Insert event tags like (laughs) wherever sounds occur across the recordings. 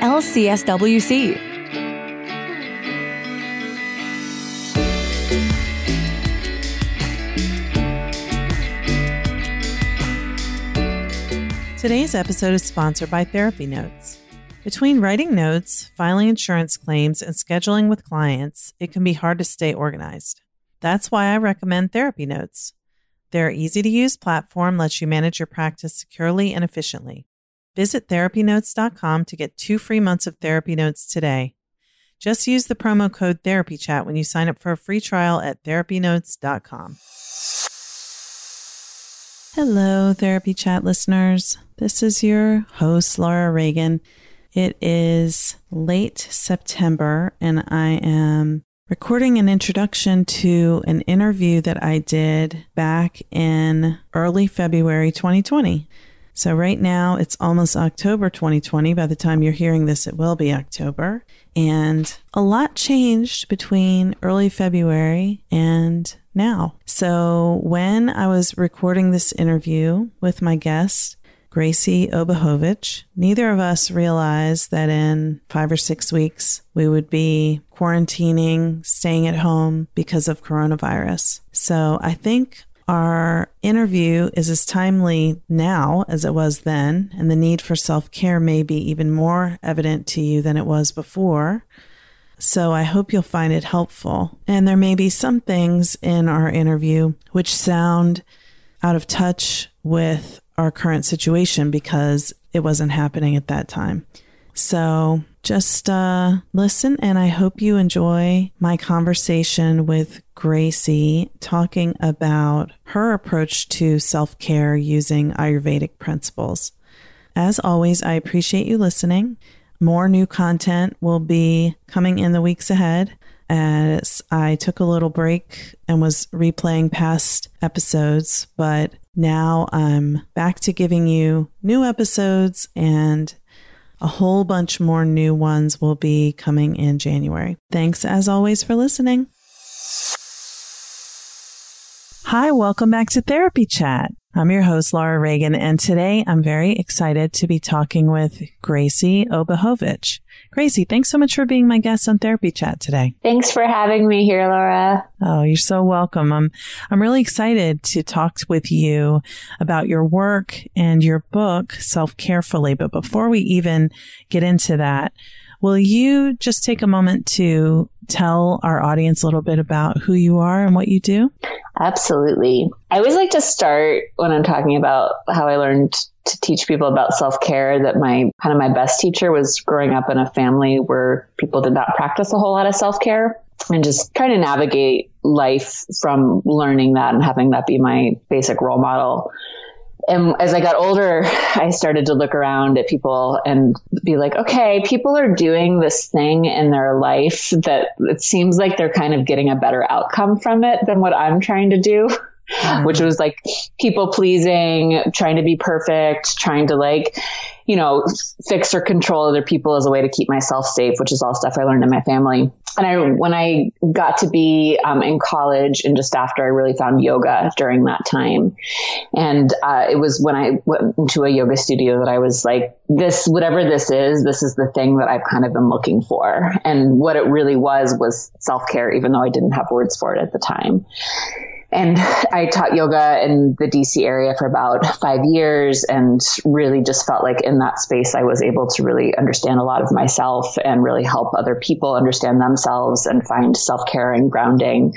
LCSWC. Today's episode is sponsored by Therapy Notes. Between writing notes, filing insurance claims, and scheduling with clients, it can be hard to stay organized. That's why I recommend Therapy Notes. Their easy to use platform lets you manage your practice securely and efficiently. Visit therapynotes.com to get two free months of Therapy Notes today. Just use the promo code TherapyChat when you sign up for a free trial at therapynotes.com. Hello, Therapy Chat listeners. This is your host, Laura Reagan. It is late September, and I am recording an introduction to an interview that I did back in early February 2020. So, right now it's almost October 2020. By the time you're hearing this, it will be October. And a lot changed between early February and now. So, when I was recording this interview with my guest, Gracy Obuchowicz, neither of us realized that in five or six weeks we would be quarantining, staying at home because of coronavirus. So I think our interview is as timely now as it was then, and the need for self care may be even more evident to you than it was before. So I hope you'll find it helpful. And there may be some things in our interview which sound out of touch with our current situation because it wasn't happening at that time. So just uh, listen, and I hope you enjoy my conversation with Gracy talking about her approach to self care using Ayurvedic principles. As always, I appreciate you listening. More new content will be coming in the weeks ahead as I took a little break and was replaying past episodes, but now I'm back to giving you new episodes and a whole bunch more new ones will be coming in January. Thanks as always for listening. Hi, welcome back to Therapy Chat. I'm your host, Laura Reagan, and today I'm very excited to be talking with Gracy Obuchowicz. Gracy, thanks so much for being my guest on Therapy Chat today. Thanks for having me here, Laura. Oh, you're so welcome. I'm I'm really excited to talk with you about your work and your book, Self Carefully. But before we even get into that, will you just take a moment to tell our audience a little bit about who you are and what you do? Absolutely. I always like to start when I'm talking about how I learned to teach people about self care that my kind of my best teacher was growing up in a family where people did not practice a whole lot of self care and just trying to navigate life from learning that and having that be my basic role model and as I got older, (laughs) I started to look around at people and be like, okay, people are doing this thing in their life that it seems like they're kind of getting a better outcome from it than what I'm trying to do. (laughs) Mm-hmm. Which was like people pleasing, trying to be perfect, trying to like, you know, fix or control other people as a way to keep myself safe, which is all stuff I learned in my family. And I, when I got to be um, in college and just after, I really found yoga during that time. And uh, it was when I went into a yoga studio that I was like, this, whatever this is, this is the thing that I've kind of been looking for. And what it really was was self care, even though I didn't have words for it at the time. And (laughs) I taught yoga in the DC area for about five years and really just felt like in that space I was able to really understand a lot of myself and really help other people understand themselves and find self care and grounding.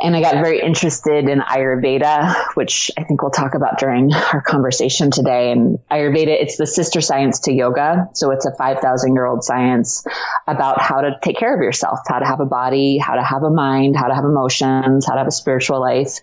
And I got very interested in Ayurveda, which I think we'll talk about during our conversation today. And Ayurveda, it's the sister science to yoga. So it's a 5,000 year old science about how to take care of yourself, how to have a body, how to have a mind, how to have emotions, how to have a spiritual life.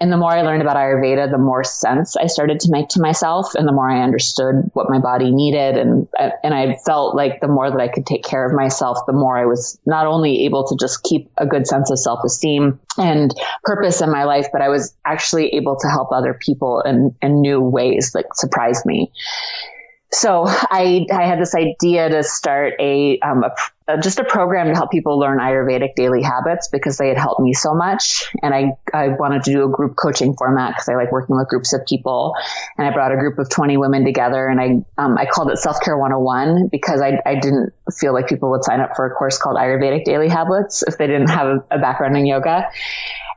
And the more I learned about Ayurveda, the more sense I started to make to myself and the more I understood what my body needed. And, and I felt like the more that I could take care of myself, the more I was not only able to just keep a good sense of self esteem, and purpose in my life, but I was actually able to help other people in, in new ways that surprised me. So I, I had this idea to start a, um, a, just a program to help people learn Ayurvedic daily habits because they had helped me so much. And I, I wanted to do a group coaching format because I like working with groups of people. And I brought a group of 20 women together and I, um, I called it Self Care 101 because I, I didn't feel like people would sign up for a course called Ayurvedic daily habits if they didn't have a background in yoga.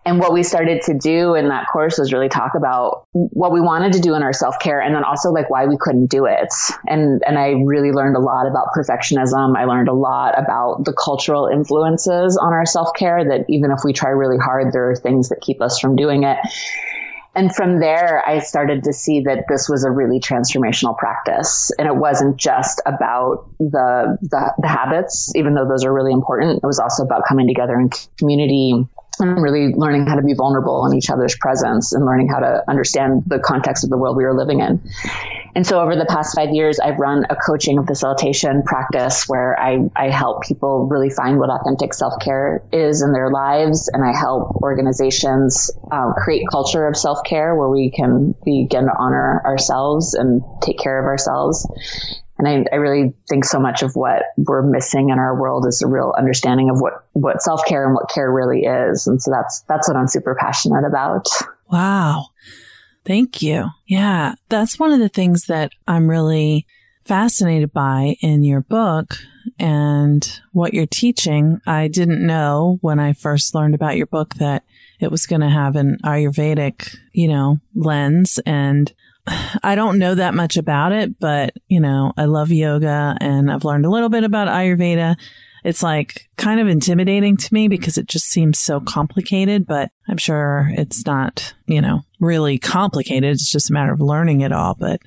And what we started to do in that course was really talk about what we wanted to do in our self care and then also like why we couldn't do it. And, and I really learned a lot about perfectionism. I learned a lot about the cultural influences on our self care that even if we try really hard, there are things that keep us from doing it. And from there, I started to see that this was a really transformational practice. And it wasn't just about the, the, the habits, even though those are really important. It was also about coming together in community and really learning how to be vulnerable in each other's presence and learning how to understand the context of the world we were living in. And so over the past five years, I've run a coaching and facilitation practice where I, I help people really find what authentic self-care is in their lives. And I help organizations uh, create culture of self-care where we can begin to honor ourselves and take care of ourselves and I, I, really think so much of what we're missing in our world is a real understanding of what, what self care and what care really is. And so that's, that's what I'm super passionate about. Wow. Thank you. Yeah. That's one of the things that I'm really fascinated by in your book and what you're teaching. I didn't know when I first learned about your book that it was going to have an Ayurvedic, you know, lens and I don't know that much about it, but you know, I love yoga and I've learned a little bit about Ayurveda. It's like kind of intimidating to me because it just seems so complicated, but I'm sure it's not, you know, really complicated. It's just a matter of learning it all. But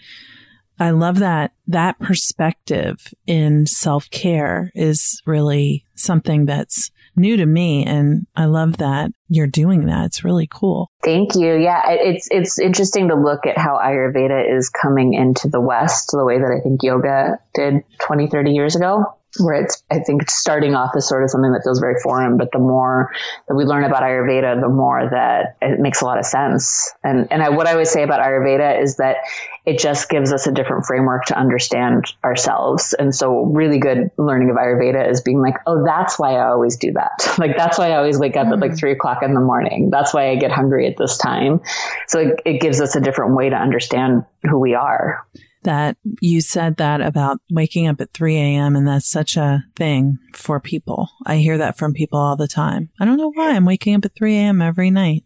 I love that that perspective in self care is really something that's new to me. And I love that you're doing that. It's really cool. Thank you. Yeah, it's it's interesting to look at how Ayurveda is coming into the West the way that I think yoga did 20, 30 years ago where it's, I think, starting off as sort of something that feels very foreign, but the more that we learn about Ayurveda, the more that it makes a lot of sense. And, and I, what I would say about Ayurveda is that it just gives us a different framework to understand ourselves. And so really good learning of Ayurveda is being like, oh, that's why I always do that. (laughs) like, that's why I always wake up mm-hmm. at like mm. three o'clock in the morning. That's why I get hungry at this time. So it, it gives us a different way to understand who we are that you said that about waking up at 3 a.m. and that's such a thing for people. I hear that from people all the time. I don't know why I'm waking up at 3 a.m. every night.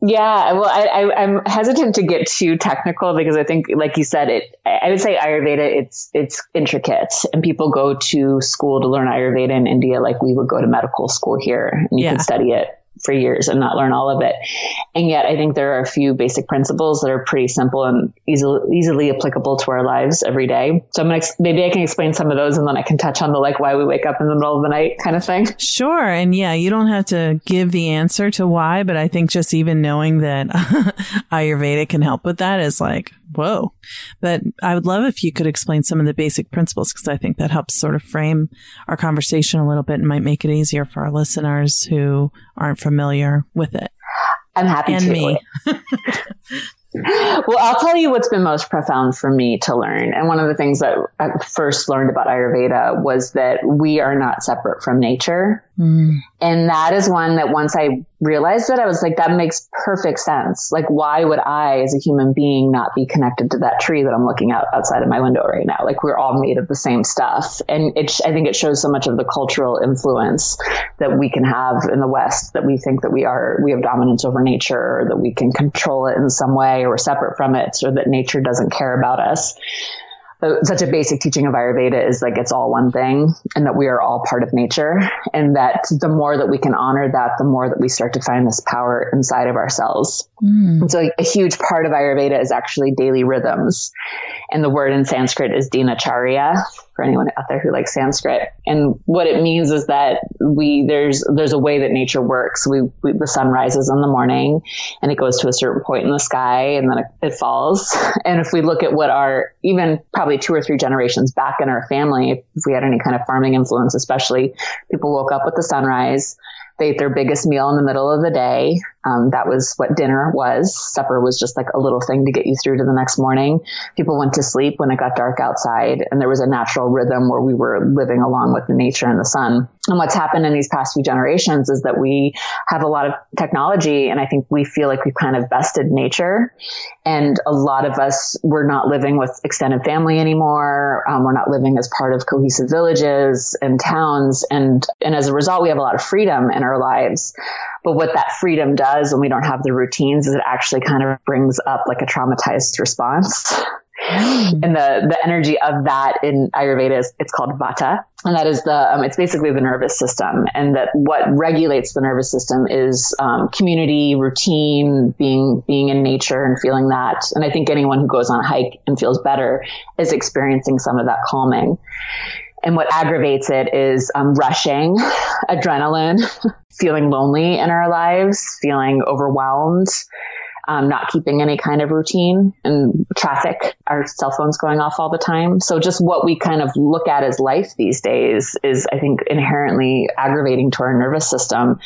Yeah, well, I, am hesitant to get too technical because I think, like you said, it. I would say Ayurveda. It's it's intricate, and people go to school to learn Ayurveda in India, like we would go to medical school here, and you yeah. could study it for years and not learn all of it. And yet I think there are a few basic principles that are pretty simple and easily, easily applicable to our lives every day. So I'm to, maybe I can explain some of those and then I can touch on the like why we wake up in the middle of the night kind of thing. Sure. And yeah, you don't have to give the answer to why, but I think just even knowing that (laughs) Ayurveda can help with that is like, whoa. But I would love if you could explain some of the basic principles because I think that helps sort of frame our conversation a little bit and might make it easier for our listeners who aren't familiar with it. I'm happy and to. me. (laughs) well, I'll tell you what's been most profound for me to learn. And one of the things that I first learned about Ayurveda was that we are not separate from nature. Mm. And that is one that once I realized it, I was like, that makes perfect sense. Like, why would I, as a human being, not be connected to that tree that I'm looking out outside of my window right now? Like, we're all made of the same stuff. And it, I think it shows so much of the cultural influence that we can have in the West that we think that we are, we have dominance over nature or that we can control it in some way or we're separate from it or that nature doesn't care about us such a basic teaching of Ayurveda is like it's all one thing and that we are all part of nature. And that the more that we can honor that, the more that we start to find this power inside of ourselves. Mm. And so a huge part of Ayurveda is actually daily rhythms. And the word in Sanskrit is dinacharya anyone out there who likes Sanskrit. And what it means is that we there's there's a way that nature works. We, we the sun rises in the morning and it goes to a certain point in the sky and then it, it falls. (laughs) And if we look at what our even probably two or three generations back in our family, if we had any kind of farming influence, especially people woke up with the sunrise they ate their biggest meal in the middle of the day. Um, that was what dinner was. Supper was just like a little thing to get you through to the next morning. People went to sleep when it got dark outside, and there was a natural rhythm where we were living along with the nature and the sun. And what's happened in these past few generations is that we have a lot of technology, and I think we feel like we've kind of bested nature. And a lot of us, we're not living with extended family anymore. Um, we're not living as part of cohesive villages and towns, and and as a result, we have a lot of freedom in our lives. But what that freedom does when we don't have the routines is it actually kind of brings up like a traumatized response. Mm. And the, the energy of that in Ayurveda is, it's called Vata. And that is the, um, it's basically the nervous system. And that what regulates the nervous system is, um, community, routine, being, being in nature and feeling that. And I think anyone who goes on a hike and feels better is experiencing some of that calming. And what aggravates it is um, rushing, (laughs) adrenaline, (laughs) feeling lonely in our lives, feeling overwhelmed, um, not keeping any kind of routine and traffic, our cell phones going off all the time. So just what we kind of look at as life these days is, I think, inherently aggravating to our nervous system.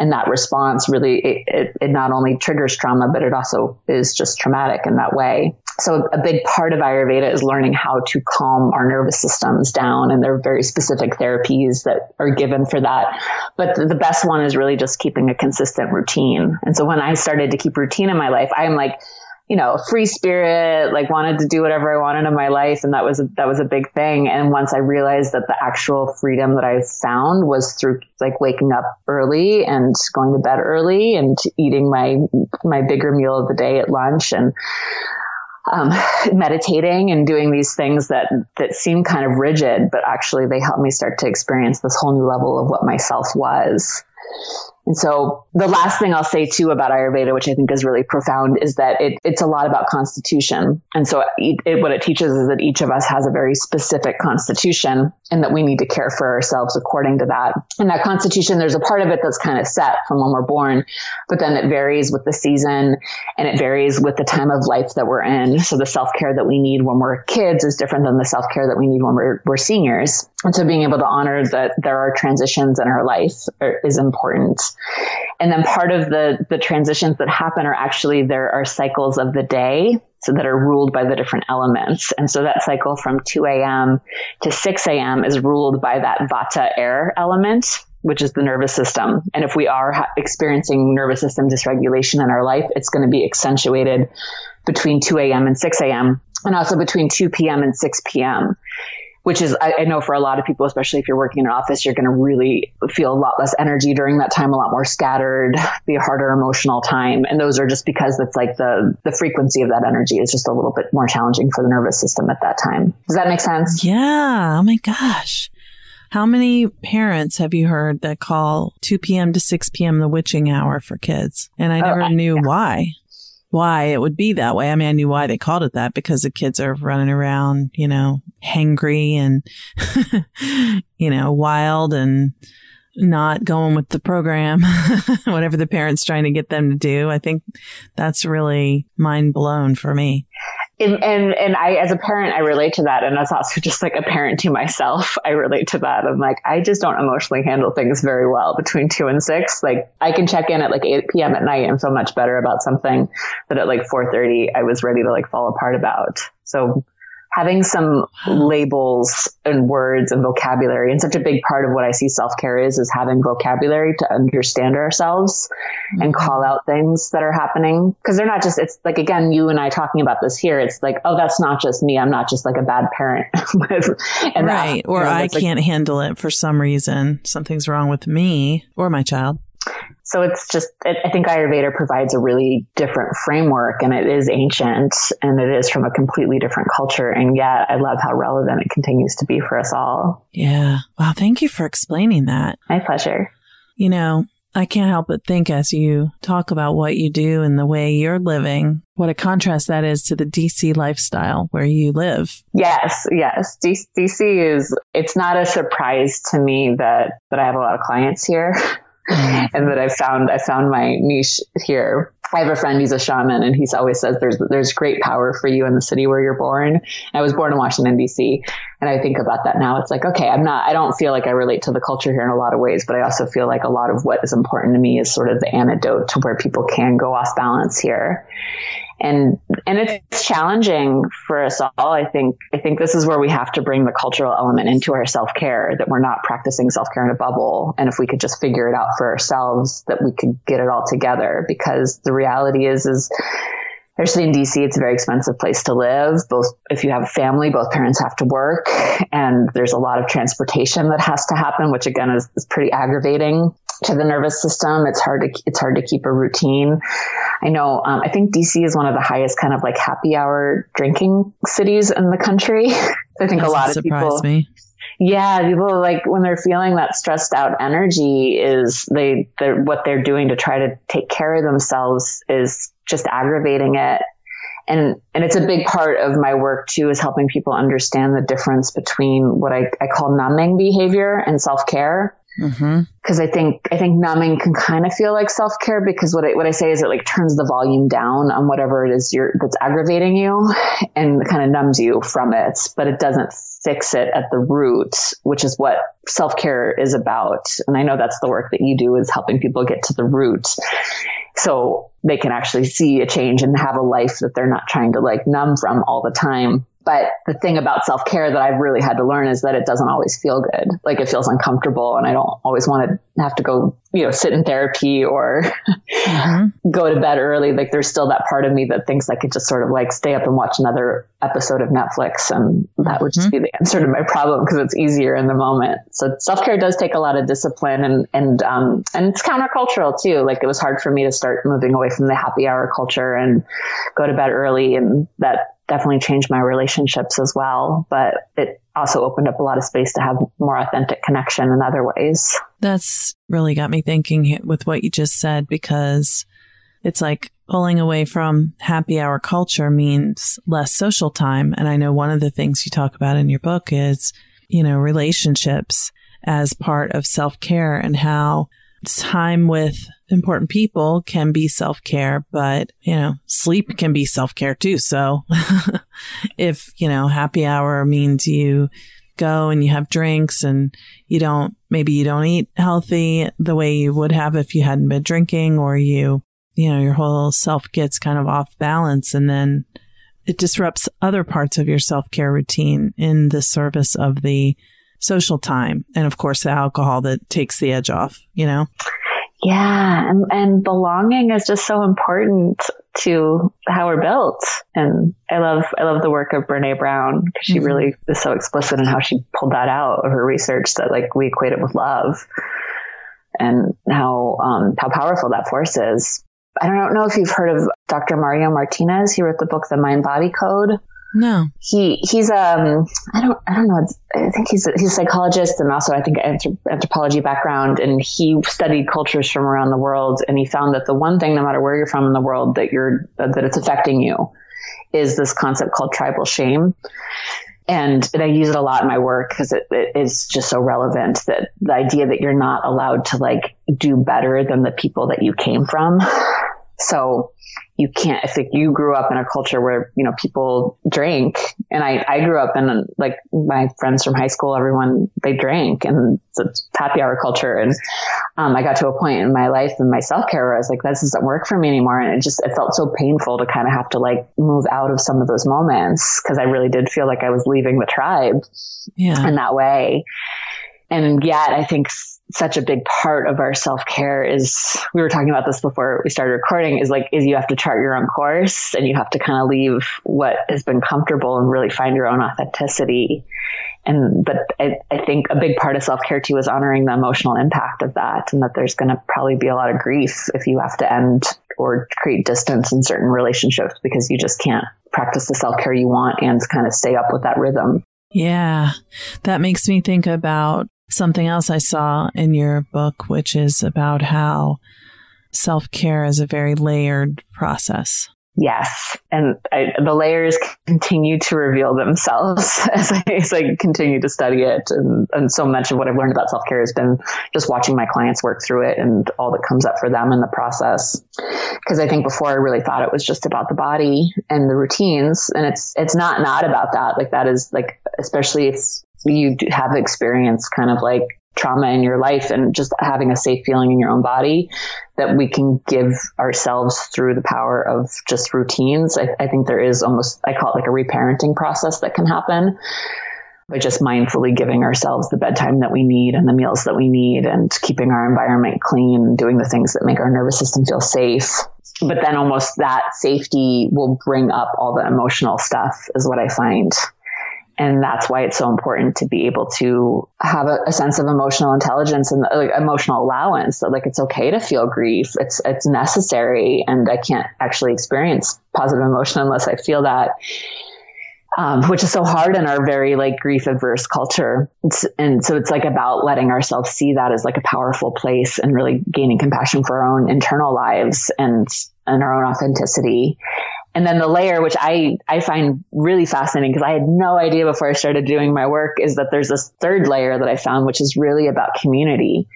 And that response really, it, it, it not only triggers trauma, but it also is just traumatic in that way. So a big part of Ayurveda is learning how to calm our nervous systems down. And there are very specific therapies that are given for that. But the best one is really just keeping a consistent routine. And so when I started to keep routine in my life, I'm like, you know, free spirit, like wanted to do whatever I wanted in my life. And that was, a, that was a big thing. And once I realized that the actual freedom that I found was through like waking up early and going to bed early and eating my, my bigger meal of the day at lunch and, um, (laughs) meditating and doing these things that that seem kind of rigid, but actually they helped me start to experience this whole new level of what myself was. And so the last thing I'll say too about Ayurveda, which I think is really profound, is that it, it's a lot about constitution. And so it, it, what it teaches is that each of us has a very specific constitution and that we need to care for ourselves according to that. And that constitution, there's a part of it that's kind of set from when we're born, but then it varies with the season and it varies with the time of life that we're in. So the self care that we need when we're kids is different than the self care that we need when we're, we're seniors. And so being able to honor that there are transitions in our life is important. And then part of the, the transitions that happen are actually there are cycles of the day so that are ruled by the different elements. And so that cycle from 2 a.m. to 6 a.m. is ruled by that vata air element, which is the nervous system. And if we are ha- experiencing nervous system dysregulation in our life, it's going to be accentuated between 2 a.m. and 6 a.m. and also between 2 p.m. and 6 p.m which is, I, I, know for a lot of people, especially if you're working in an office, you're going to really feel a lot less energy during that time, a lot more scattered, be a harder emotional time. And those are just because it's like the, the frequency of that energy is just a little bit more challenging for the nervous system at that time. Does that make sense? Yeah. Oh my gosh. How many parents have you heard that call 2 p.m. to 6 p.m. the witching hour for kids? And I oh, never oh, knew yeah. why why it would be that way. I mean, I knew why they called it that because the kids are running around, you know, hangry and, (laughs) you know, wild and not going with the program, (laughs) whatever the parents trying to get them to do. I think that's really mind blown for me and, and and I as a parent I relate to that and as also (laughs) just like a parent to myself I relate to that I'm like I just don't emotionally handle things very well between 2 and 6 like I can check in at like 8 p.m. at night and feel much better about something that at like 4:30 I was ready to like fall apart about. So having some labels and words and vocabulary and such a big part of what I see self-care is is having vocabulary to understand ourselves mm-hmm. and call out things that are happening. Because they're not just it's like again you and I talking about this here it's like oh that's not just me I'm not just like a bad parent. (laughs) And right that, or you know, I can't handle it for some reason something's wrong with me or my child so it's just, I think Ayurveda provides a really different framework and it is ancient and it is from a completely different culture. And yet I love how relevant it continues to be for us all. Yeah. Wow. Thank you for explaining that. My pleasure. You know, I can't help but think as you talk about what you do and the way you're living, what a contrast that is to the DC lifestyle where you live. Yes, yes. DC is, it's not a surprise to me that, that I have a lot of clients here. (laughs) Mm-hmm. and that I found I found my niche here. I have a friend, he's a shaman, and he's always says there's there's great power for you in the city where you're born. And I was born in Washington D.C. and I think about that now. It's like okay, I'm not. I don't feel like I relate to the culture here in a lot of ways, but I also feel like a lot of what is important to me is sort of the antidote to where people can go off balance here and and it's challenging for us all. I think i think this is where we have to bring the cultural element into our self-care that we're not practicing self-care in a bubble. And if we could just figure it out for ourselves that we could get it all together. Because the reality is is especially in DC, it's a very expensive place to live. Both, if you have a family, both parents have to work and there's a lot of transportation that has to happen, which again is, is pretty aggravating to the nervous system. It's hard to, it's hard to keep a routine. I know, um, I think DC is one of the highest kind of like happy hour drinking cities in the country. (laughs) I think a lot of people. Me. Yeah, people like when they're feeling that stressed out energy is they what they're doing to try to take care of themselves is just aggravating it. And, and it's a big part of my work too, is helping people understand the difference between what I, I call numbing behavior and self care. Mm-hmm. Cause I think, I think numbing can kind of feel like self care because what I, what I say is it like turns the volume down on whatever it is you're, that's aggravating you and kind of numbs you from it, but it doesn't fix it at the root, which is what self care is about. And I know that's the work that you do is helping people get to the root. So they can actually see a change and have a life that they're not trying to like numb from all the time. But the thing about self care that I've really had to learn is that it doesn't always feel good. Like it feels uncomfortable and I don't always want to have to go, you know, sit in therapy or mm-hmm. (laughs) go to bed early. Like there's still that part of me that thinks I could just sort of like stay up and watch another episode of Netflix and that would just mm-hmm. be the answer to my problem because it's easier in the moment. So self care does take a lot of discipline and, and, um, and it's countercultural too. Like it was hard for me to start moving away from the happy hour culture and go to bed early and that definitely changed my relationships as well. But it also opened up a lot of space to have more authentic connection in other ways. That's really got me thinking with what you just said because it's like pulling away from happy hour culture means less social time. And I know one of the things you talk about in your book is, you know, relationships as part of self care and how time with important people can be self care, but you know, sleep can be self care too. So (laughs) if, you know, happy hour means you go and you have drinks and you don't, maybe you don't eat healthy the way you would have if you hadn't been drinking or you, you know, your whole self gets kind of off balance and then it disrupts other parts of your self care routine in the service of the social time. And of course, the alcohol that takes the edge off, you know? Yeah. And, and belonging is just so important to how we're built. And I love, I love the work of Brene Brown because she mm-hmm. really is so explicit in how she pulled that out of her research that like we equate it with love and how, um, how powerful that force is. I don't know if you've heard of Dr. Mario Martinez. He wrote the book, The Mind Body Code. No. He he's um I don't I don't know I think he's a, he's a psychologist and also I think anthropology background and he studied cultures from around the world and he found that the one thing no matter where you're from in the world that you're that it's affecting you is this concept called tribal shame. And, and I use it a lot in my work because it, it is just so relevant that the idea that you're not allowed to like do better than the people that you came from (laughs) So you can't, if you grew up in a culture where, you know, people drink and I, I grew up in like my friends from high school, everyone, they drank and it's a happy hour culture. And, um, I got to a point in my life and my self care where I was like, this doesn't work for me anymore. And it just, it felt so painful to kind of have to like move out of some of those moments because I really did feel like I was leaving the tribe yeah. in that way. And yet I think such a big part of our self care is we were talking about this before we started recording is like is you have to chart your own course and you have to kind of leave what has been comfortable and really find your own authenticity. And but I, I think a big part of self care too is honoring the emotional impact of that and that there's going to probably be a lot of grief if you have to end or create distance in certain relationships because you just can't practice the self care you want and kind of stay up with that rhythm. Yeah, that makes me think about something else I saw in your book, which is about how self care is a very layered process. Yes. And I, the layers continue to reveal themselves (laughs) as I, as I continue to study it. And, and so much of what I've learned about self care has been just watching my clients work through it and all that comes up for them in the process. Cause I think before I really thought it was just about the body and the routines. And it's, it's not, not about that. Like that is like, especially if you have experienced kind of like trauma in your life and just having a safe feeling in your own body that we can give ourselves through the power of just routines. I, I think there is almost, I call it like a reparenting process that can happen by just mindfully giving ourselves the bedtime that we need and the meals that we need and keeping our environment clean, doing the things that make our nervous system feel safe. But then almost that safety will bring up all the emotional stuff is what I find and that's why it's so important to be able to have a, a sense of emotional intelligence and like, emotional allowance that like it's okay to feel grief it's it's necessary and i can't actually experience positive emotion unless i feel that um, which is so hard in our very like grief averse culture. It's, and so it's like about letting ourselves see that as like a powerful place and really gaining compassion for our own internal lives and, and our own authenticity. And then the layer, which I, I find really fascinating because I had no idea before I started doing my work is that there's this third layer that I found, which is really about community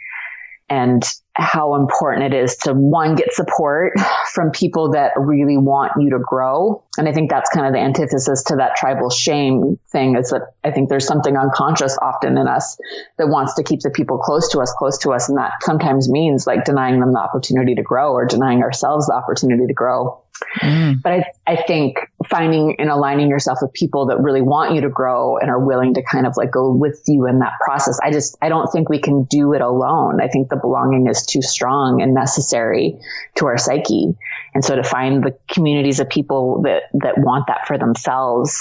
and how important it is to one, get support from people that really want you to grow. And I think that's kind of the antithesis to that tribal shame thing is that I think there's something unconscious often in us that wants to keep the people close to us, close to us. And that sometimes means like denying them the opportunity to grow or denying ourselves the opportunity to grow. Mm. But I, I think finding and aligning yourself with people that really want you to grow and are willing to kind of like go with you in that process. I just, I don't think we can do it alone. I think the belonging is too strong and necessary to our psyche. And so to find the communities of people that, that want that for themselves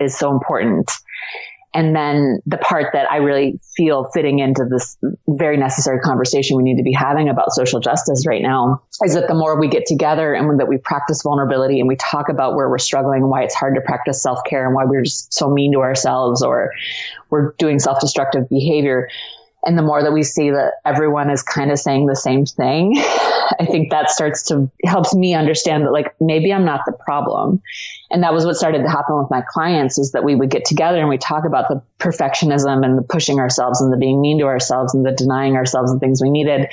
is so important. And then the part that I really feel fitting into this very necessary conversation we need to be having about social justice right now is that the more we get together and that we practice vulnerability and we talk about where we're struggling and why it's hard to practice self care and why we're just so mean to ourselves or we're doing self destructive behavior, and the more that we see that everyone is kind of saying the same thing, (laughs) I think that starts to helps me understand that like maybe I'm not the problem. And that was what started to happen with my clients is that we would get together and we talk about the perfectionism and the pushing ourselves and the being mean to ourselves and the denying ourselves the things we needed.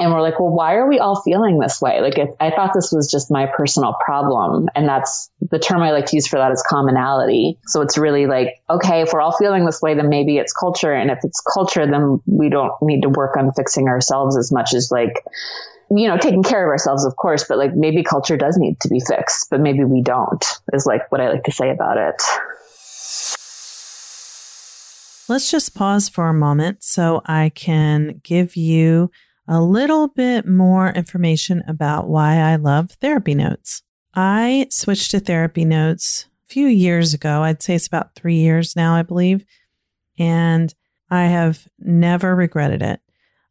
And we're like, well, why are we all feeling this way? Like, I thought this was just my personal problem. And that's the term I like to use for that is commonality. So it's really like, okay, if we're all feeling this way, then maybe it's culture. And if it's culture, then we don't need to work on fixing ourselves as much as like, you know, taking care of ourselves, of course, but like maybe culture does need to be fixed, but maybe we don't, is like what I like to say about it. Let's just pause for a moment so I can give you a little bit more information about why I love therapy notes. I switched to therapy notes a few years ago. I'd say it's about three years now, I believe. And I have never regretted it.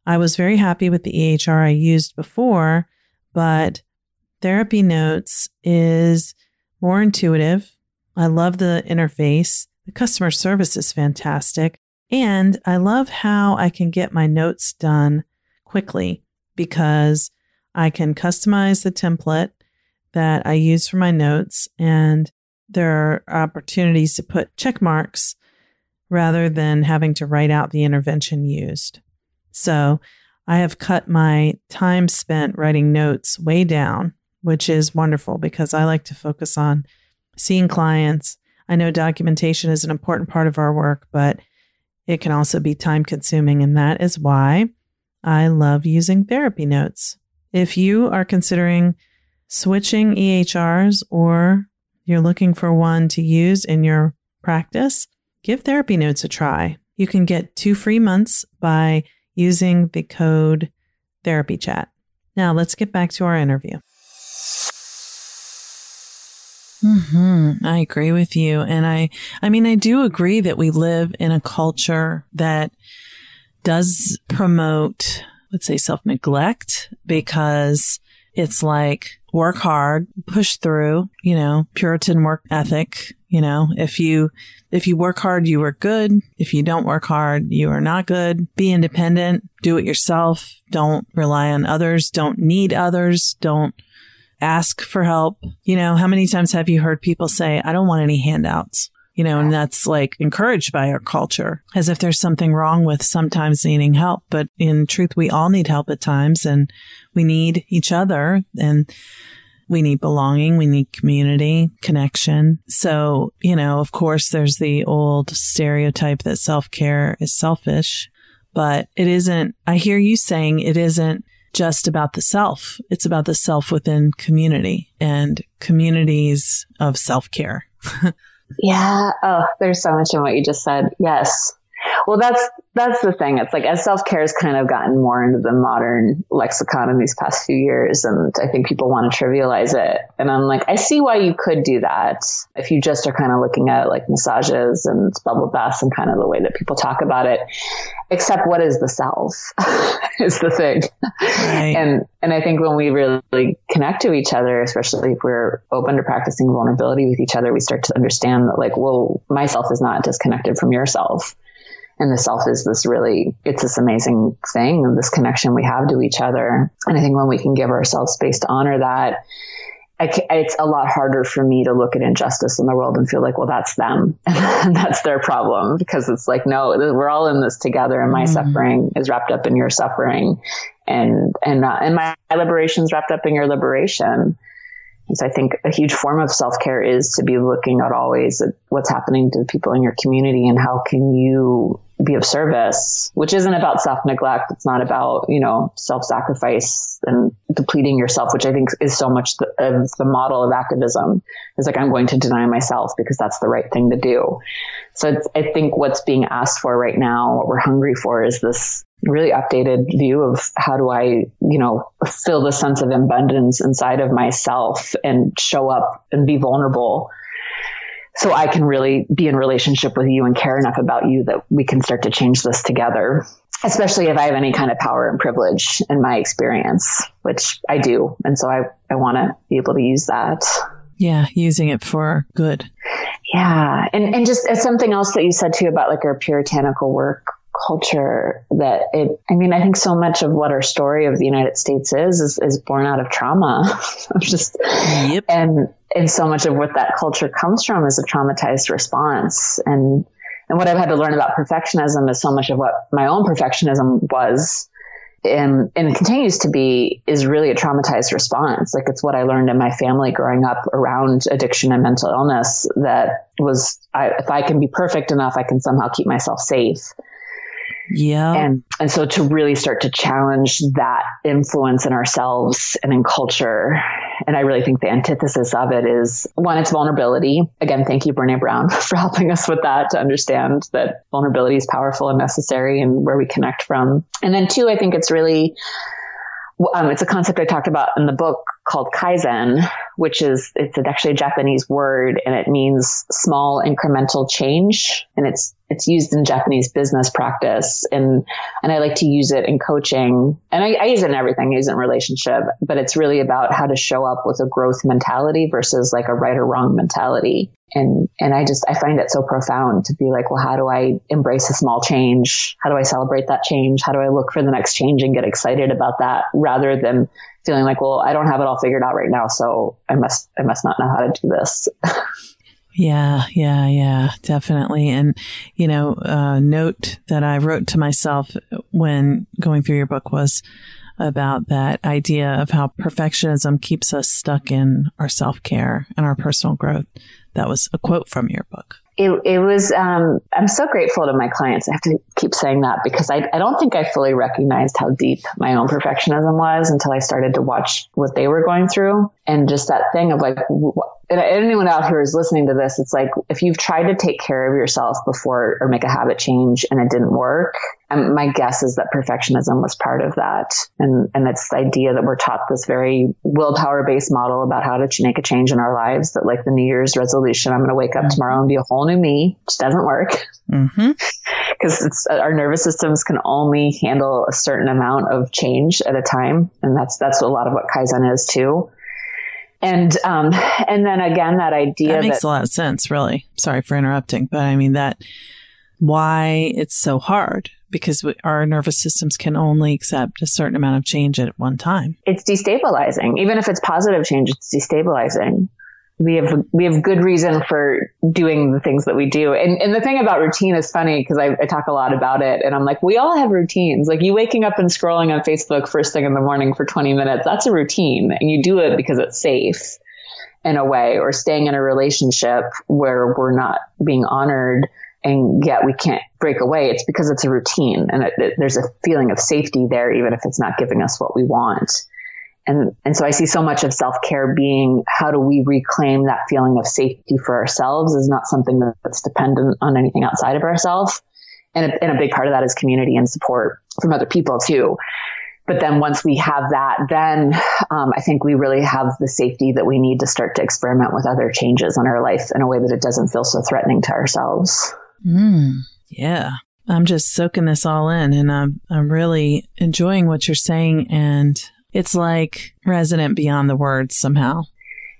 I was very happy with the EHR I used before, but therapy notes is more intuitive. I love the interface. The customer service is fantastic. And I love how I can get my notes done quickly because I can customize the template that I use for my notes, and there are opportunities to put check marks rather than having to write out the intervention used. So I have cut my time spent writing notes way down which is wonderful because I like to focus on seeing clients. I know documentation is an important part of our work, but it can also be time consuming. And that is why I love using therapy notes. If you are considering switching EHRs or you're looking for one to use in your practice, give therapy notes a try. You can get two free months by using the code therapy chat. Now let's get back to our interview. Hmm. I agree with you, and I, I mean, I do agree that we live in a culture that does promote, let's say, self neglect because it's like work hard, push through, you know, Puritan work ethic. You know, if you, if you work hard, you are good. If you don't work hard, you are not good. Be independent. Do it yourself. Don't rely on others. Don't need others. Don't ask for help. You know, how many times have you heard people say, I don't want any handouts? You know, and that's like encouraged by our culture as if there's something wrong with sometimes needing help. But in truth, we all need help at times and we need each other and we need belonging. We need community, connection. So, you know, of course, there's the old stereotype that self care is selfish, but it isn't. I hear you saying it isn't just about the self. It's about the self within community and communities of self care. (laughs) yeah. Oh, there's so much in what you just said. Yes. Well, that's that's the thing. It's like as self care has kind of gotten more into the modern lexicon in these past few years, and I think people want to trivialize it. And I'm like, I see why you could do that if you just are kind of looking at like massages and bubble baths and kind of the way that people talk about it. Except, what is the self? (laughs) is the thing. Right. And and I think when we really connect to each other, especially if we're open to practicing vulnerability with each other, we start to understand that like, well, myself is not disconnected from yourself and the self is this really it's this amazing thing this connection we have to each other and i think when we can give ourselves space to honor that it's a lot harder for me to look at injustice in the world and feel like, well, that's them (laughs) and that's their problem because it's like, no, we're all in this together and my mm. suffering is wrapped up in your suffering and, and, uh, and my liberation is wrapped up in your liberation. And so I think a huge form of self care is to be looking at always at what's happening to the people in your community and how can you be of service, which isn't about self neglect. It's not about, you know, self sacrifice and depleting yourself, which I think is so much the, of the model of activism is like, I'm going to deny myself because that's the right thing to do. So I think what's being asked for right now, what we're hungry for is this really updated view of how do I, you know, feel the sense of abundance inside of myself and show up and be vulnerable so I can really be in relationship with you and care enough about you that we can start to change this together, especially if I have any kind of power and privilege in my experience, which I do. And so I, I want to be able to use that. Yeah, using it for good. Yeah. And, and just as something else that you said too about like our puritanical work culture that it i mean i think so much of what our story of the united states is is, is born out of trauma (laughs) I'm just yep. and and so much of what that culture comes from is a traumatized response and and what i've had to learn about perfectionism is so much of what my own perfectionism was and and continues to be is really a traumatized response like it's what i learned in my family growing up around addiction and mental illness that was I, if i can be perfect enough i can somehow keep myself safe yeah. And and so to really start to challenge that influence in ourselves and in culture. And I really think the antithesis of it is one, it's vulnerability. Again, thank you, Brene Brown, (laughs) for helping us with that to understand that vulnerability is powerful and necessary and where we connect from. And then two, I think it's really um, it's a concept I talked about in the book called kaizen, which is it's actually a Japanese word and it means small incremental change, and it's it's used in Japanese business practice, and and I like to use it in coaching, and I, I use it in everything. I use it in relationship, but it's really about how to show up with a growth mentality versus like a right or wrong mentality and and I just I find it so profound to be like, well, how do I embrace a small change? How do I celebrate that change? How do I look for the next change and get excited about that rather than feeling like, well, I don't have it all figured out right now, so I must I must not know how to do this. yeah, yeah, yeah, definitely. And you know, a note that I wrote to myself when going through your book was about that idea of how perfectionism keeps us stuck in our self care and our personal growth. That was a quote from your book it, it was um, i'm so grateful to my clients. I have to keep saying that because I, I don't think i fully recognized how deep my own perfectionism was until i started to watch what they were going through and just that thing of like and anyone out here is listening to this it's like if you've tried to take care of yourself before or make a habit change and it didn't work um, my guess is that perfectionism was part of that and and it's the idea that we're taught this very willpower based model about how to make a change in our lives that like the new year's resolution i'm going to wake up mm-hmm. tomorrow and be a whole new me just doesn't work because mm-hmm. (laughs) our nervous systems can only handle a certain amount of change at a time and that's that's a lot of what kaizen is too and um, and then again, that idea that makes that, a lot of sense. Really, sorry for interrupting, but I mean that why it's so hard because we, our nervous systems can only accept a certain amount of change at one time. It's destabilizing, even if it's positive change. It's destabilizing we have we have good reason for doing the things that we do. And and the thing about routine is funny because I, I, talk a lot about it, and I'm like, we all have routines. Like you waking up and scrolling on Facebook first thing in the morning for 20 minutes, that's a routine, and you do it because it's safe in a way, or staying in a relationship where we're not being honored. And yet we can't break away. It's because it's a routine and it, it, there's a feeling of safety there, even if it's not giving us what we want. And, and so I see so much of self care being how do we reclaim that feeling of safety for ourselves is not something that's dependent on anything outside of ourselves. And a, and a big part of that is community and support from other people too. But then once we have that, then um, I think we really have the safety that we need to start to experiment with other changes in our life in a way that it doesn't feel so threatening to ourselves. Mm, yeah. I'm just soaking this all in and I'm, I'm really enjoying what you're saying. And it's like resonant beyond the words somehow.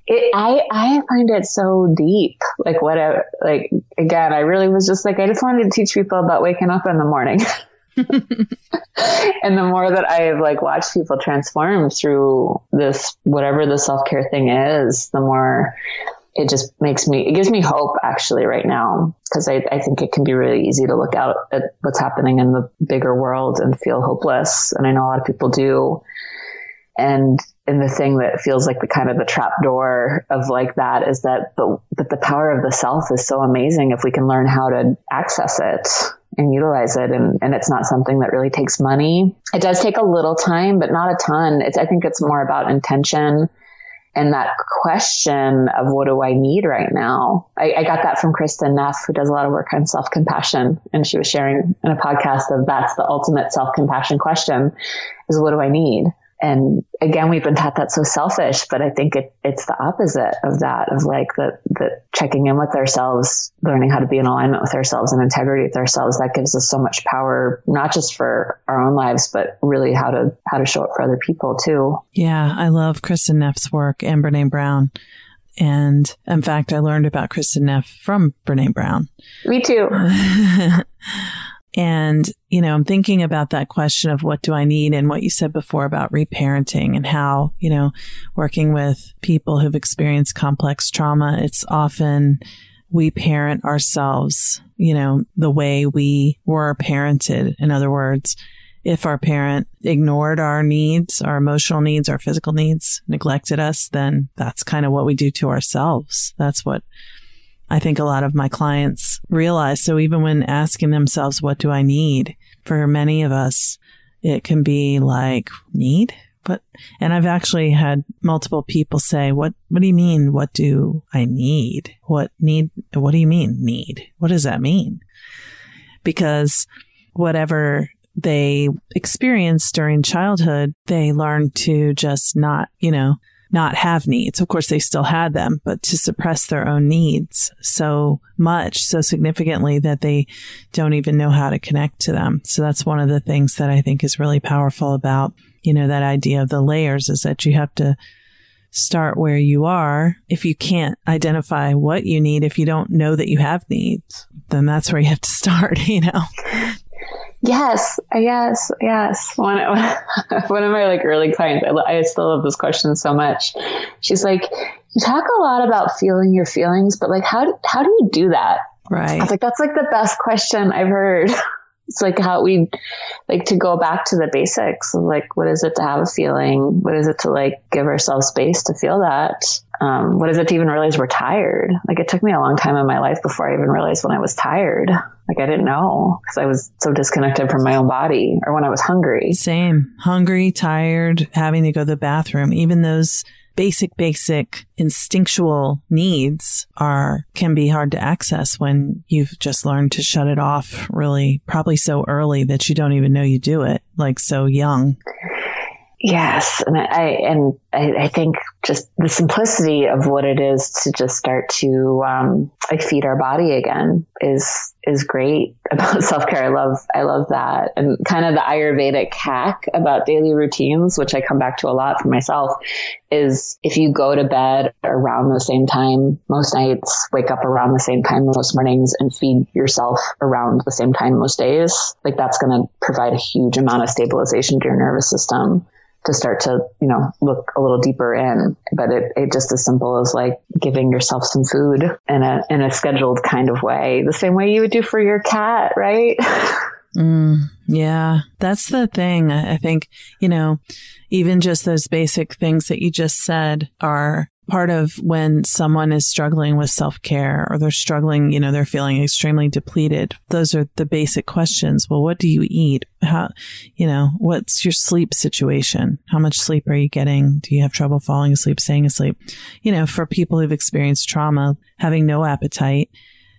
It, I I find it so deep. Like what I, like again, I really was just like I just wanted to teach people about waking up in the morning. (laughs) and the more that I have like watched people transform through this whatever the self care thing is, the more it just makes me it gives me hope actually right now because I, I think it can be really easy to look out at what's happening in the bigger world and feel hopeless and I know a lot of people do and and the thing that feels like the kind of the trap door of like that is that the that the power of the self is so amazing if we can learn how to access it and utilize it and, and it's not something that really takes money it does take a little time but not a ton it's i think it's more about intention and that question of what do I need right now? I, I, got that from Kristin Neff, who does a lot of work on self compassion. And she was sharing in a podcast of that's the ultimate self compassion question is what do I need? And again, we've been taught that's so selfish, but I think it, it's the opposite of that, of like the, the checking in with ourselves, learning how to be in alignment with ourselves and integrity with ourselves. That gives us so much power, not just for our own lives, but really how to, how to show up for other people too. Yeah. I love Kristin Neff's work and Brene Brown. And in fact, I learned about Kristin Neff from Brene Brown. Me too. (laughs) And, you know, I'm thinking about that question of what do I need and what you said before about reparenting and how, you know, working with people who've experienced complex trauma, it's often we parent ourselves, you know, the way we were parented. In other words, if our parent ignored our needs, our emotional needs, our physical needs, neglected us, then that's kind of what we do to ourselves. That's what I think a lot of my clients realize. So even when asking themselves, what do I need? For many of us, it can be like, need? But, and I've actually had multiple people say, what, what do you mean? What do I need? What need? What do you mean need? What does that mean? Because whatever they experienced during childhood, they learn to just not, you know, not have needs. Of course, they still had them, but to suppress their own needs so much, so significantly that they don't even know how to connect to them. So that's one of the things that I think is really powerful about, you know, that idea of the layers is that you have to start where you are. If you can't identify what you need, if you don't know that you have needs, then that's where you have to (laughs) start, you know? Yes, yes, yes. One, (laughs) one of my like early clients, I, I still love this question so much. She's like, you talk a lot about feeling your feelings, but like, how, how do you do that? Right. I was like, that's like the best question I've heard. (laughs) It's like how we like to go back to the basics of like, what is it to have a feeling? What is it to like give ourselves space to feel that? Um, what is it to even realize we're tired? Like it took me a long time in my life before I even realized when I was tired. Like I didn't know because I was so disconnected from my own body or when I was hungry. Same. Hungry, tired, having to go to the bathroom. Even those basic, basic instinctual needs are, can be hard to access when you've just learned to shut it off really, probably so early that you don't even know you do it, like so young. Yes, and I and I, I, think just the simplicity of what it is to just start to um, like feed our body again is is great (laughs) about self care. I love I love that, and kind of the Ayurvedic hack about daily routines, which I come back to a lot for myself, is if you go to bed around the same time most nights, wake up around the same time most mornings, and feed yourself around the same time most days, like that's going to provide a huge amount of stabilization to your nervous system to start to, you know, look a little deeper in. But it, it just as simple as like giving yourself some food in a, in a scheduled kind of way, the same way you would do for your cat, right? (laughs) Mm, yeah, that's the thing. I think, you know, even just those basic things that you just said are part of when someone is struggling with self care or they're struggling, you know, they're feeling extremely depleted. Those are the basic questions. Well, what do you eat? How, you know, what's your sleep situation? How much sleep are you getting? Do you have trouble falling asleep, staying asleep? You know, for people who've experienced trauma, having no appetite,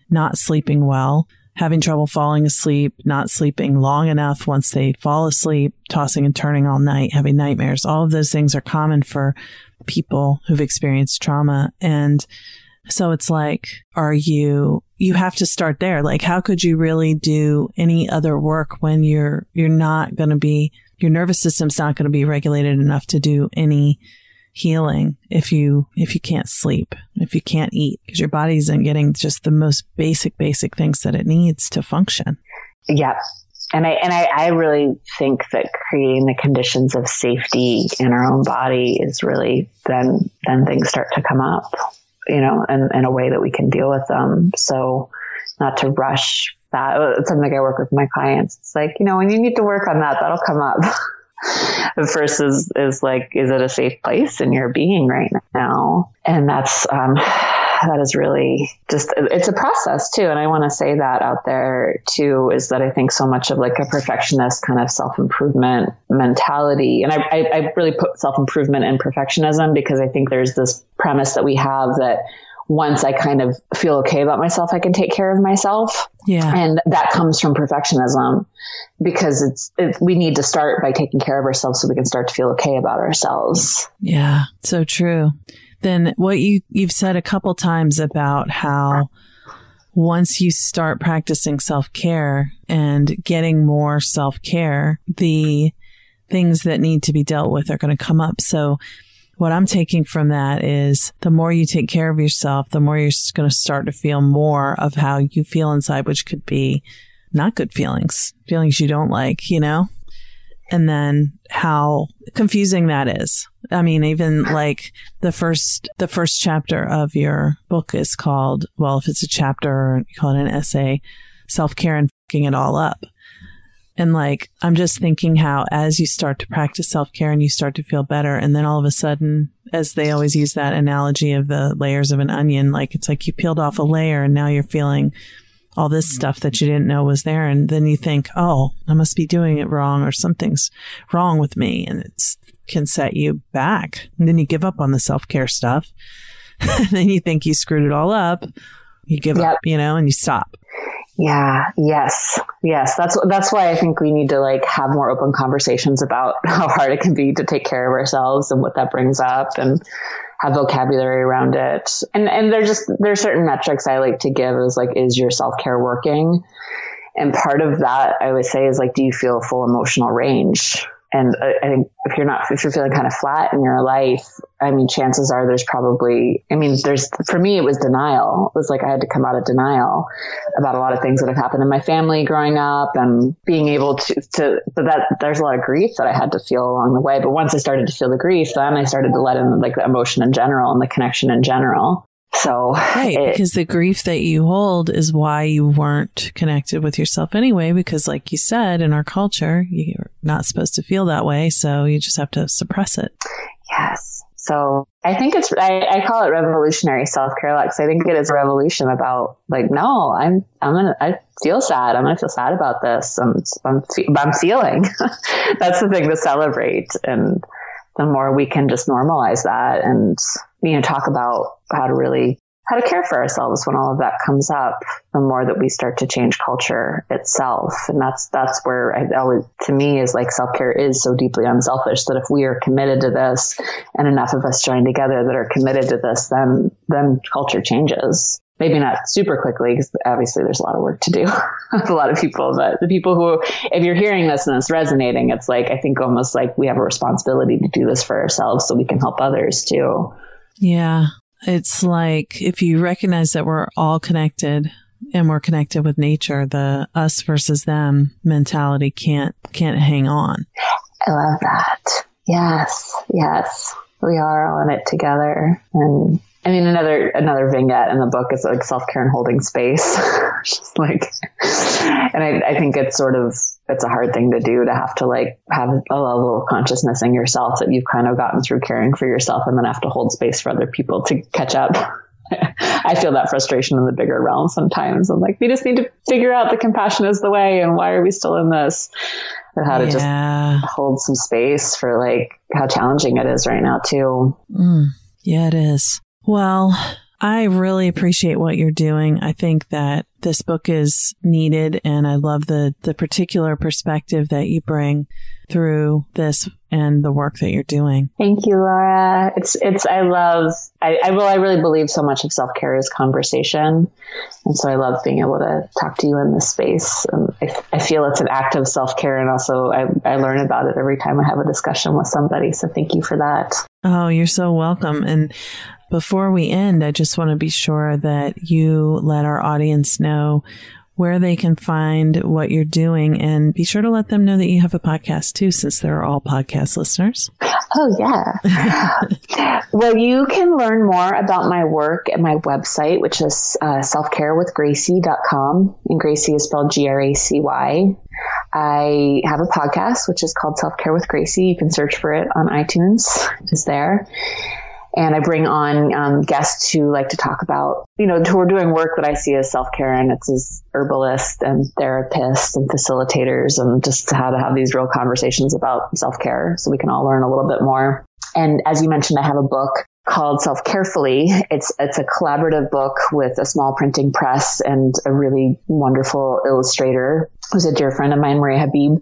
not sleeping well, having trouble falling asleep, not sleeping long enough once they fall asleep, tossing and turning all night, having nightmares. All of those things are common for people who've experienced trauma. And so it's like, are you, you have to start there. Like, how could you really do any other work when you're, you're not going to be, your nervous system's not going to be regulated enough to do any healing if you, if you can't sleep, if you can't eat, because your body isn't getting just the most basic, basic things that it needs to function. Yep and I and I, I really think that creating the conditions of safety in our own body is really then then things start to come up, you know, and in a way that we can deal with them. So not to rush that. It's something I work with my clients. It's like, you know, when you need to work on that, that'll come up. (laughs) first is, is like, is it a safe place in your being right now? And that's, um, that is really just it's a process too and i want to say that out there too is that i think so much of like a perfectionist kind of self-improvement mentality and i, I, I really put self-improvement and perfectionism because i think there's this premise that we have that once I kind of feel okay about myself, I can take care of myself. Yeah. And that comes from perfectionism because it's, it, we need to start by taking care of ourselves so we can start to feel okay about ourselves. Yeah. So true then what you, you've said a couple times about how once you start practicing self care and getting more self care, the things that need to be dealt with are going to come up. So what I'm taking from that is the more you take care of yourself, the more you're going to start to feel more of how you feel inside, which could be not good feelings, feelings you don't like, you know? and then how confusing that is. I mean, even like the first, the first chapter of your book is called, well, if it's a chapter, or you call it an essay, self care and fucking it all up. And like, I'm just thinking how as you start to practice self care and you start to feel better, and then all of a sudden, as they always use that analogy of the layers of an onion, like it's like you peeled off a layer and now you're feeling all this mm-hmm. stuff that you didn't know was there. And then you think, oh, I must be doing it wrong or something's wrong with me. And it can set you back. And then you give up on the self care stuff. (laughs) and then you think you screwed it all up. You give yep. up, you know, and you stop. Yeah. Yes. Yes. That's that's why I think we need to like have more open conversations about (laughs) how hard it can be to take care of ourselves and what that brings up and have vocabulary around it. And and there's just there's certain metrics I like to give is like is your self care working? And part of that I would say is like do you feel full emotional range? And I think if you're not, if you're feeling kind of flat in your life, I mean, chances are there's probably, I mean, there's, for me, it was denial. It was like I had to come out of denial about a lot of things that have happened in my family growing up and being able to, to, but that there's a lot of grief that I had to feel along the way. But once I started to feel the grief, then I started to let in like the emotion in general and the connection in general. So, right, it- because the grief that you hold is why you weren't connected with yourself anyway. Because, like you said, in our culture, you're not supposed to feel that way. So you just have to suppress it. Yes. So I think it's, I, I call it revolutionary self care, Lex. I think it is a revolution about like, no, I'm, I'm going to, I feel sad. I'm going to feel sad about this. I'm, I'm, fe- I'm feeling. (laughs) That's the thing to celebrate. And the more we can just normalize that and, you know, talk about how to really, how to care for ourselves when all of that comes up, the more that we start to change culture itself. And that's, that's where I always, to me is like self care is so deeply unselfish that if we are committed to this and enough of us join together that are committed to this, then, then culture changes. Maybe not super quickly because obviously there's a lot of work to do (laughs) with a lot of people, but the people who, if you're hearing this and it's resonating, it's like, I think almost like we have a responsibility to do this for ourselves so we can help others too. Yeah. It's like if you recognize that we're all connected and we're connected with nature, the us versus them mentality can't can't hang on. I love that. Yes, yes. We are all in it together. And I mean, another another vignette in the book is like self care and holding space. (laughs) Just like, and I, I think it's sort of it's a hard thing to do to have to like have a level of consciousness in yourself that you've kind of gotten through caring for yourself, and then have to hold space for other people to catch up. (laughs) I feel that frustration in the bigger realm sometimes. I'm like, we just need to figure out the compassion is the way, and why are we still in this? And how to just hold some space for like how challenging it is right now too. Mm. Yeah, it is. Well, I really appreciate what you're doing. I think that this book is needed and I love the, the particular perspective that you bring through this and the work that you're doing. Thank you, Laura. It's, it's, I love, I, I will, I really believe so much of self care is conversation. And so I love being able to talk to you in this space. I, I feel it's an act of self care. And also I, I learn about it every time I have a discussion with somebody. So thank you for that. Oh, you're so welcome. And before we end, I just want to be sure that you let our audience know where they can find what you're doing and be sure to let them know that you have a podcast too, since they're all podcast listeners. Oh, yeah. (laughs) well, you can learn more about my work at my website, which is uh, selfcarewithgracy.com. And Gracy is spelled G R A C Y. I have a podcast, which is called Self Care with Gracy. You can search for it on iTunes. It is there. And I bring on um, guests who like to talk about, you know, who are doing work that I see as self care, and it's as herbalists and therapists and facilitators, and just how to have these real conversations about self care so we can all learn a little bit more. And as you mentioned, I have a book called Self Carefully. It's it's a collaborative book with a small printing press and a really wonderful illustrator who's a dear friend of mine, Maria Habib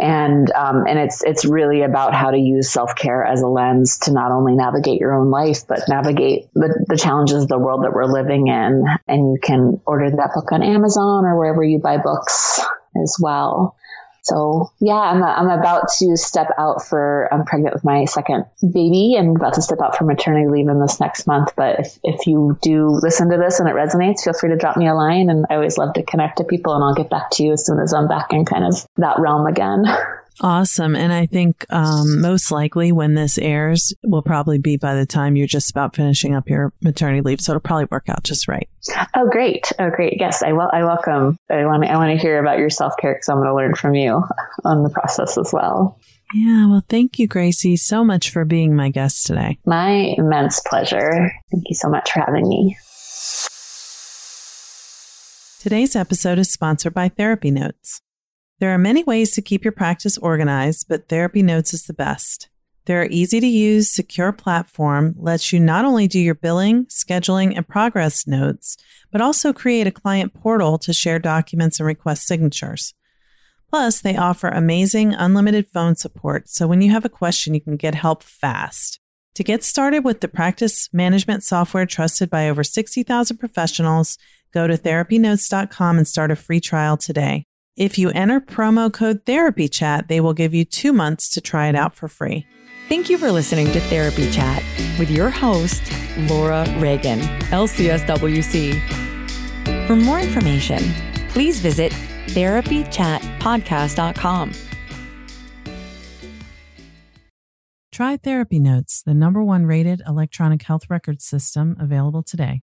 and um, and it's it's really about how to use self care as a lens to not only navigate your own life but navigate the, the challenges of the world that we're living in. And you can order that book on Amazon or wherever you buy books as well. So yeah, I'm, I'm about to step out for, I'm pregnant with my second baby and about to step out for maternity leave in this next month. But if, if you do listen to this and it resonates, feel free to drop me a line. And I always love to connect to people and I'll get back to you as soon as I'm back in kind of that realm again. (laughs) Awesome. And I think um, most likely when this airs will probably be by the time you're just about finishing up your maternity leave. So it'll probably work out just right. Oh, great. Oh, great. Yes, I, will, I welcome. I want to, I want to hear about your self care because I'm going to learn from you on the process as well. Yeah. Well, thank you, Gracy, so much for being my guest today. My immense pleasure. Thank you so much for having me. Today's episode is sponsored by Therapy Notes. There are many ways to keep your practice organized, but Therapy Notes is the best. Their easy to use, secure platform lets you not only do your billing, scheduling, and progress notes, but also create a client portal to share documents and request signatures. Plus, they offer amazing unlimited phone support, so when you have a question, you can get help fast. To get started with the practice management software trusted by over 60,000 professionals, go to therapynotes.com and start a free trial today. If you enter promo code Therapy Chat, they will give you two months to try it out for free. Thank you for listening to Therapy Chat with your host, Laura Reagan, LCSWC. For more information, please visit therapychatpodcast.com. Try Therapy Notes, the number one rated electronic health record system available today.